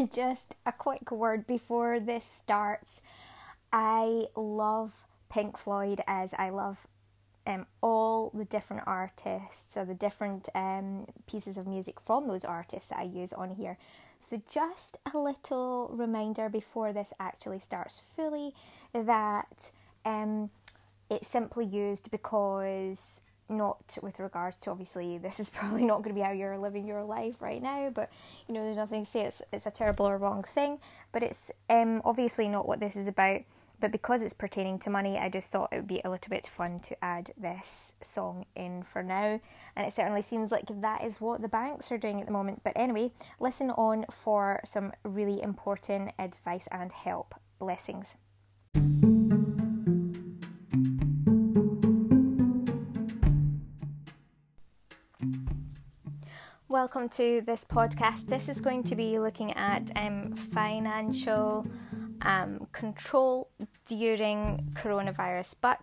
just a quick word before this starts. I love Pink Floyd as I love um, all the different artists or the different um, pieces of music from those artists that I use on here. So, just a little reminder before this actually starts fully that um, it's simply used because not with regards to obviously this is probably not going to be how you're living your life right now but you know there's nothing to say it's it's a terrible or wrong thing. But it's um obviously not what this is about but because it's pertaining to money I just thought it would be a little bit fun to add this song in for now. And it certainly seems like that is what the banks are doing at the moment. But anyway listen on for some really important advice and help. Blessings Welcome to this podcast. This is going to be looking at um, financial um, control during coronavirus, but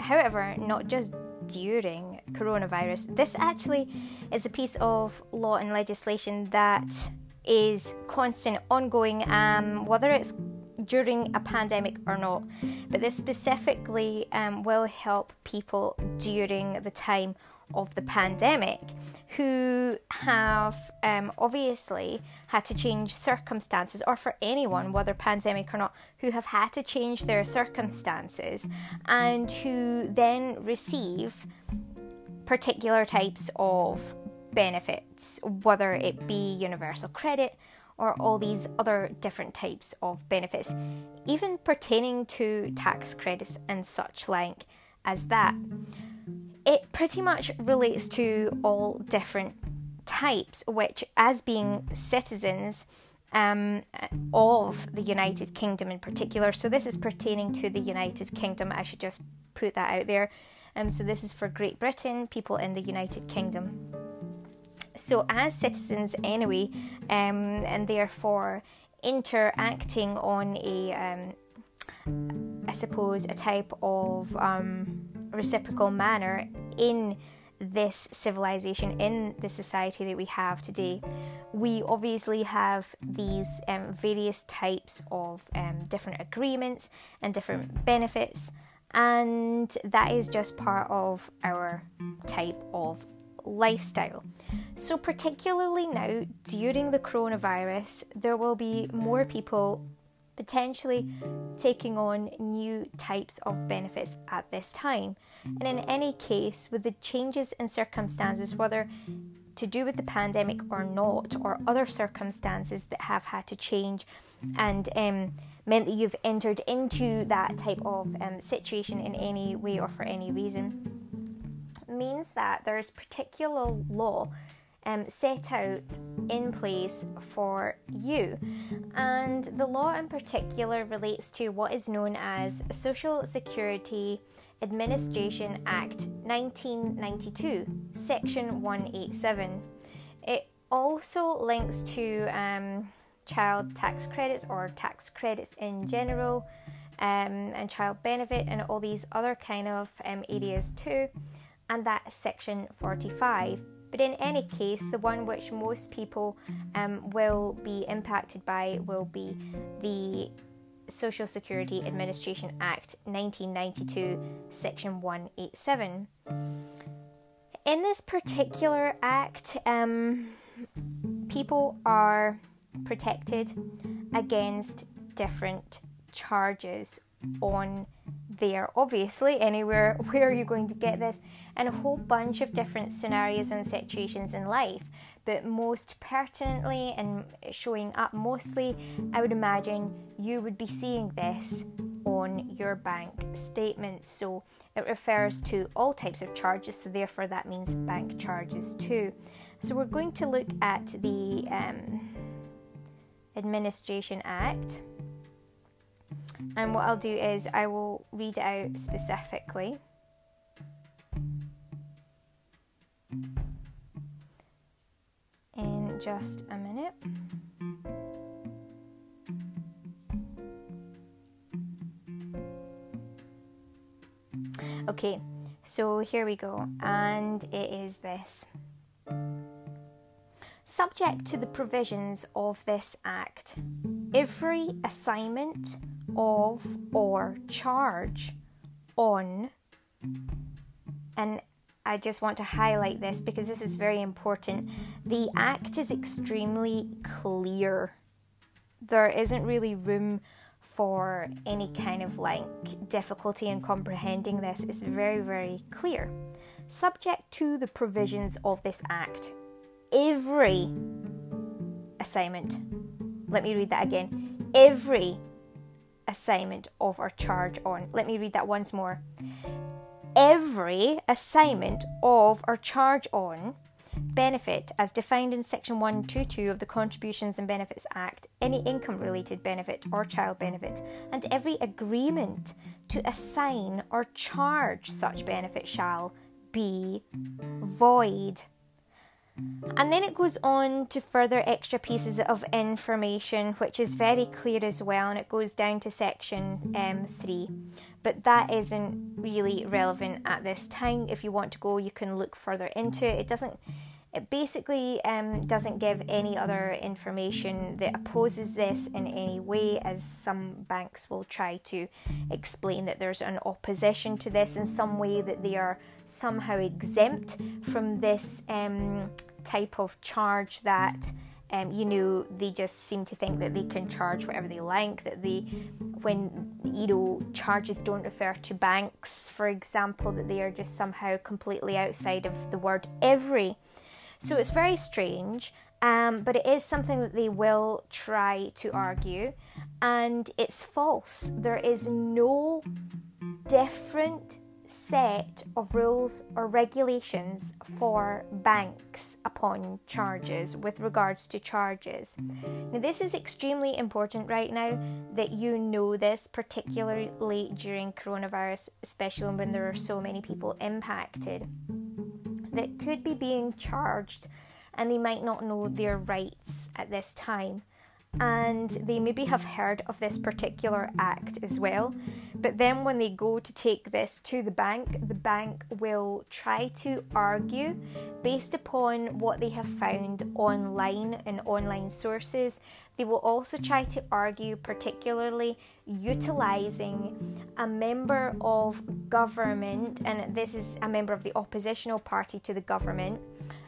however, not just during coronavirus. This actually is a piece of law and legislation that is constant, ongoing, um, whether it's during a pandemic or not. But this specifically um, will help people during the time of the pandemic who have um, obviously had to change circumstances, or for anyone, whether pandemic or not, who have had to change their circumstances and who then receive particular types of benefits, whether it be universal credit or all these other different types of benefits, even pertaining to tax credits and such like as that it pretty much relates to all different types, which, as being citizens um, of the United Kingdom in particular, so this is pertaining to the United Kingdom, I should just put that out there. Um, so, this is for Great Britain, people in the United Kingdom. So, as citizens, anyway, um, and therefore interacting on a, um, I suppose, a type of um, reciprocal manner in this civilization, in the society that we have today. We obviously have these um, various types of um, different agreements and different benefits, and that is just part of our type of lifestyle. So, particularly now during the coronavirus, there will be more people potentially taking on new types of benefits at this time. And in any case, with the changes in circumstances, whether to do with the pandemic or not, or other circumstances that have had to change and um, meant that you've entered into that type of um, situation in any way or for any reason, means that there's particular law um, set out in place for you. And the law in particular relates to what is known as Social Security Administration Act 1992, Section 187. It also links to um, child tax credits or tax credits in general. Um, and child benefit and all these other kind of um, areas too, and that's section 45. But in any case, the one which most people um, will be impacted by will be the Social Security Administration Act 1992, Section 187. In this particular act, um, people are protected against different charges on there. Obviously, anywhere where are you going to get this? And a whole bunch of different scenarios and situations in life. But most pertinently and showing up mostly, I would imagine you would be seeing this on your bank statement. So it refers to all types of charges, so therefore that means bank charges too. So we're going to look at the um, Administration Act. And what I'll do is I will read it out specifically. In just a minute. Okay, so here we go, and it is this. Subject to the provisions of this Act, every assignment of or charge on, and I just want to highlight this because this is very important. The Act is extremely clear. There isn't really room for any kind of like difficulty in comprehending this. It's very, very clear. Subject to the provisions of this Act, every assignment, let me read that again, every assignment of or charge on, let me read that once more. Every assignment of or charge on benefit as defined in section 122 of the Contributions and Benefits Act, any income related benefit or child benefit, and every agreement to assign or charge such benefit shall be void. And then it goes on to further extra pieces of information, which is very clear as well, and it goes down to section um, 3. But that isn't really relevant at this time. If you want to go, you can look further into it. It doesn't it basically um, doesn't give any other information that opposes this in any way, as some banks will try to explain that there's an opposition to this in some way, that they are somehow exempt from this um, type of charge that. Um, you know, they just seem to think that they can charge whatever they like. That they, when you know, charges don't refer to banks, for example, that they are just somehow completely outside of the word every. So it's very strange, um, but it is something that they will try to argue, and it's false. There is no different set of rules or regulations for banks upon charges with regards to charges. Now, this is extremely important right now that you know this, particularly during coronavirus, especially when there are so many people impacted that could be being charged and they might not know their rights at this time. And they maybe have heard of this particular act as well. But then, when they go to take this to the bank, the bank will try to argue based upon what they have found online and online sources. They will also try to argue, particularly utilizing a member of government, and this is a member of the oppositional party to the government,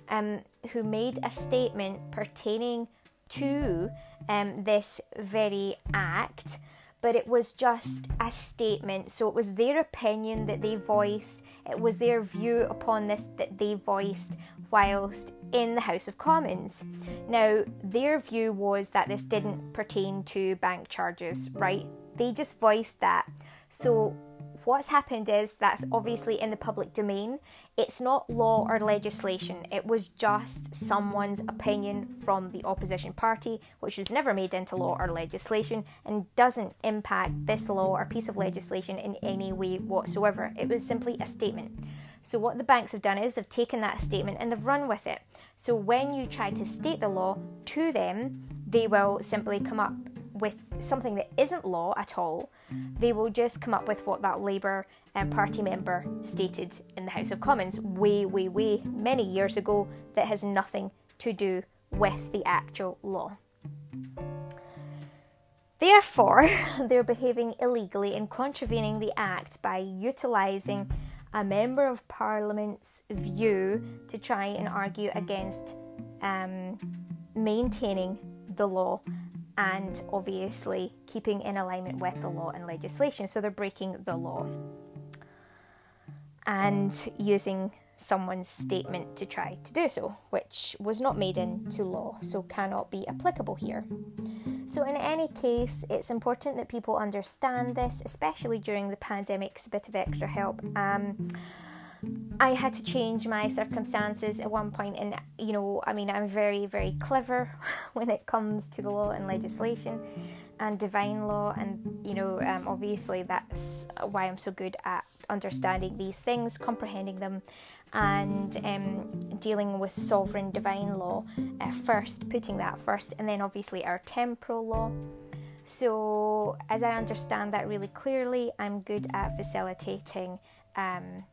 um, who made a statement pertaining to um, this very act, but it was just a statement. So it was their opinion that they voiced, it was their view upon this that they voiced whilst in the House of Commons. Now, their view was that this didn't pertain to bank charges, right? They just voiced that. So, what's happened is that's obviously in the public domain. It's not law or legislation, it was just someone's opinion from the opposition party, which was never made into law or legislation and doesn't impact this law or piece of legislation in any way whatsoever. It was simply a statement. So, what the banks have done is they've taken that statement and they've run with it. So, when you try to state the law to them, they will simply come up with something that isn't law at all, they will just come up with what that Labour um, Party member stated in the House of Commons way, way, way many years ago that has nothing to do with the actual law. Therefore, they're behaving illegally and contravening the Act by utilising a Member of Parliament's view to try and argue against um, maintaining the law and obviously keeping in alignment with the law and legislation. So they're breaking the law and using someone's statement to try to do so, which was not made into law, so cannot be applicable here. So, in any case, it's important that people understand this, especially during the pandemic. It's a bit of extra help. Um, I had to change my circumstances at one point, and you know, I mean, I'm very, very clever when it comes to the law and legislation and divine law, and you know, um, obviously, that's why I'm so good at understanding these things, comprehending them, and um, dealing with sovereign divine law uh, first, putting that first, and then obviously our temporal law. So, as I understand that really clearly, I'm good at facilitating um,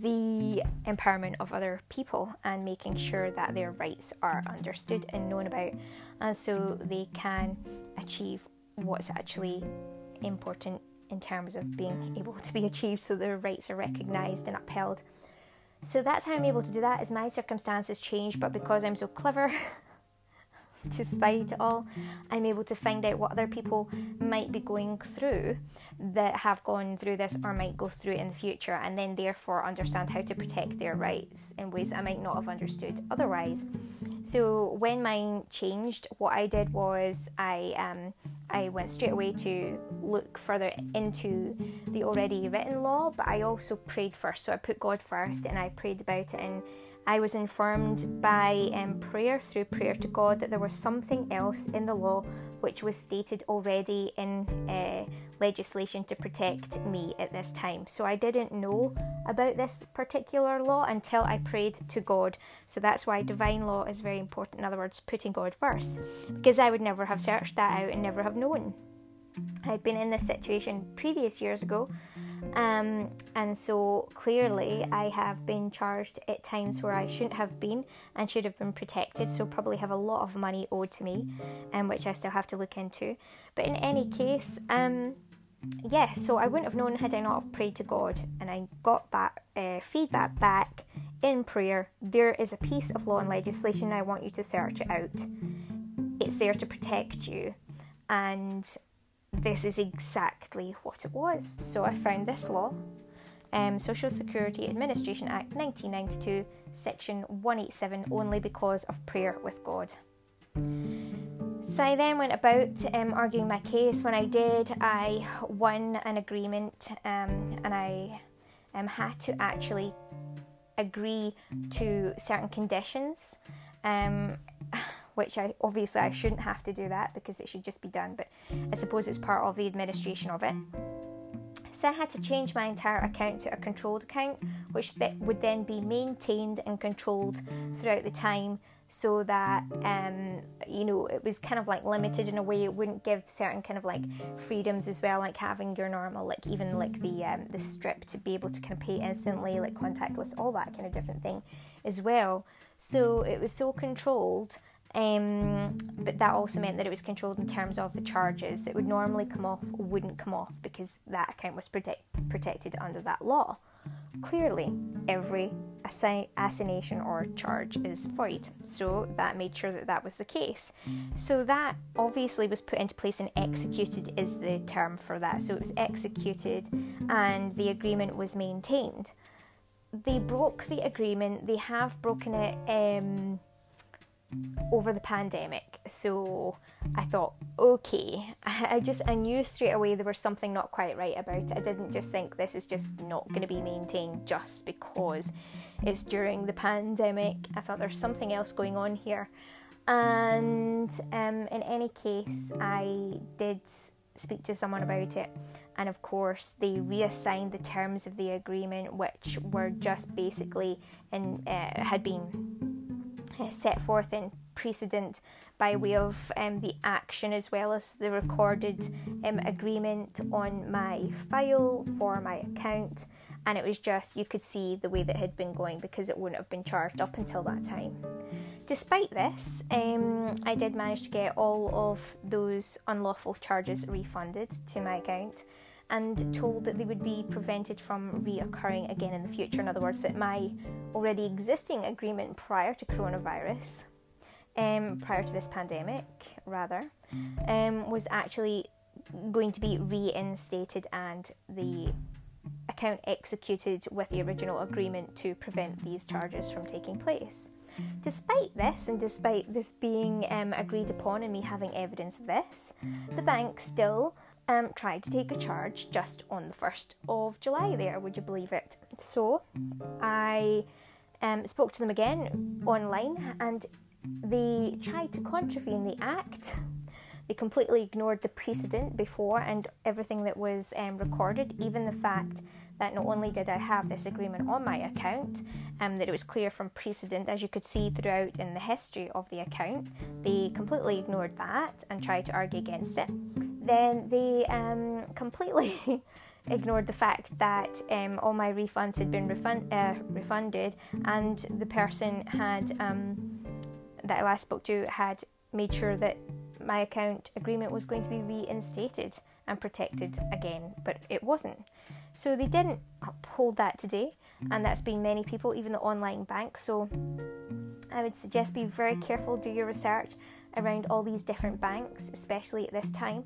the empowerment of other people and making sure that their rights are understood and known about, and so they can achieve what's actually important in terms of being able to be achieved so their rights are recognised and upheld. So that's how I'm able to do that as my circumstances change, but because I'm so clever despite it all, I'm able to find out what other people might be going through that have gone through this or might go through in the future, and then therefore understand how to protect their rights in ways I might not have understood otherwise. So when mine changed, what I did was I um, I went straight away to look further into the already written law, but I also prayed first. So I put God first and I prayed about it and I was informed by um, prayer, through prayer to God, that there was something else in the law which was stated already in uh, legislation to protect me at this time. So I didn't know about this particular law until I prayed to God. So that's why divine law is very important. In other words, putting God first, because I would never have searched that out and never have known. I'd been in this situation previous years ago um, and so clearly, I have been charged at times where I shouldn't have been and should have been protected, so probably have a lot of money owed to me, um, which I still have to look into. But in any case, um, yeah, so I wouldn't have known had I not prayed to God, and I got that uh, feedback back in prayer. There is a piece of law and legislation, I want you to search it out. It's there to protect you, and this is exactly what it was. So I found this law, um, Social Security Administration Act 1992, Section 187, only because of prayer with God. So I then went about um, arguing my case. When I did, I won an agreement um, and I um, had to actually agree to certain conditions. Which I obviously I shouldn't have to do that because it should just be done, but I suppose it's part of the administration of it. So I had to change my entire account to a controlled account, which th- would then be maintained and controlled throughout the time so that um, you know it was kind of like limited in a way. It wouldn't give certain kind of like freedoms as well like having your normal like even like the um, the strip to be able to kind of pay instantly like contactless all that kind of different thing as well. So it was so controlled um, but that also meant that it was controlled in terms of the charges that would normally come off wouldn't come off because that account was protect- protected under that law. Clearly, every assi- or charge is void, so that made sure that that was the case. So that obviously was put into place and executed is the term for that. So it was executed and the agreement was maintained. They broke the agreement, they have broken it. Um, over the pandemic. So I thought, okay, I just I knew straight away there was something not quite right about it. I didn't just think this is just not going to be maintained just because it's during the pandemic. I thought there's something else going on here. And um, in any case, I did speak to someone about it. And of course, they reassigned the terms of the agreement, which were just basically and uh, had been set forth in precedent by way of um, the action as well as the recorded um, agreement on my file for my account. And it was just, you could see the way that had been going because it wouldn't have been charged up until that time. Despite this, um, I did manage to get all of those unlawful charges refunded to my account and told that they would be prevented from reoccurring again in the future. In other words, that my already existing agreement prior to coronavirus, um, prior to this pandemic, rather, um, was actually going to be reinstated and the account executed with the original agreement to prevent these charges from taking place. Despite this, and despite this being um, agreed upon and me having evidence of this, the bank still um, tried to take a charge just on the 1st of July, there, would you believe it? So I um, spoke to them again online and they tried to contravene the act. They completely ignored the precedent before and everything that was um, recorded, even the fact that not only did I have this agreement on my account, um, that it was clear from precedent, as you could see throughout in the history of the account, they completely ignored that and tried to argue against it then they um, completely ignored the fact that um, all my refunds had been refund- uh, refunded and the person had um, that I last spoke to had made sure that my account agreement was going to be reinstated and protected again, but it wasn't. So they didn't uphold that today, and that's been many people, even the online bank. So I would suggest be very careful, do your research around all these different banks, especially at this time.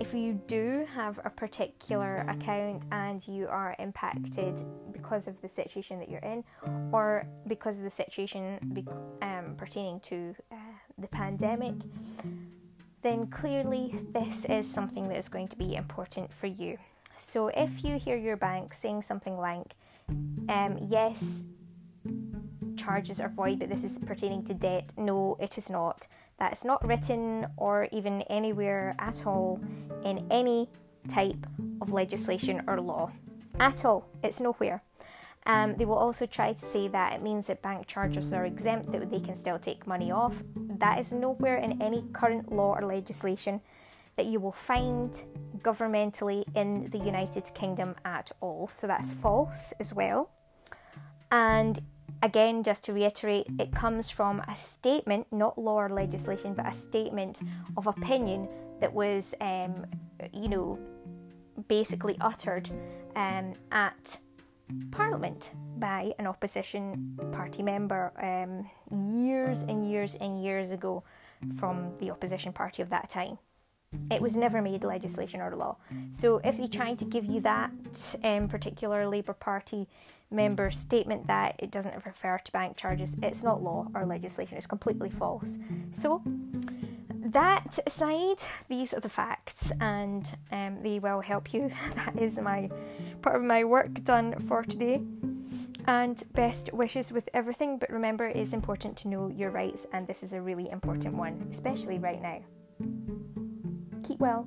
If you do have a particular account and you are impacted because of the situation that you're in, or because of the situation um, pertaining to uh, the pandemic, then clearly this is something that is going to be important for you. So if you hear your bank saying something like, um, yes, charges are void, but this is pertaining to debt, no, it is not. That's not written or even anywhere at all in any type of legislation or law. At all. It's nowhere. Um, they will also try to say that it means that bank charges are exempt, that they can still take money off. That is nowhere in any current law or legislation that you will find governmentally in the United Kingdom at all. So that's false as well. And again, just to reiterate, it comes from a statement, not law or legislation, but a statement of opinion that was, um, you know, basically uttered um, at Parliament by an opposition party member um, years and years and years ago from the opposition party of that time. It was never made legislation or law. So if they try to give you that um, particular Labour Party member statement that it doesn't refer to bank charges, it's not law or legislation. It's completely false. So that aside, these are the facts, and um, they will help you. that is my part of my work done for today. And best wishes with everything, but remember, it is important to know your rights, and this is a really important one, especially right now. Keep well.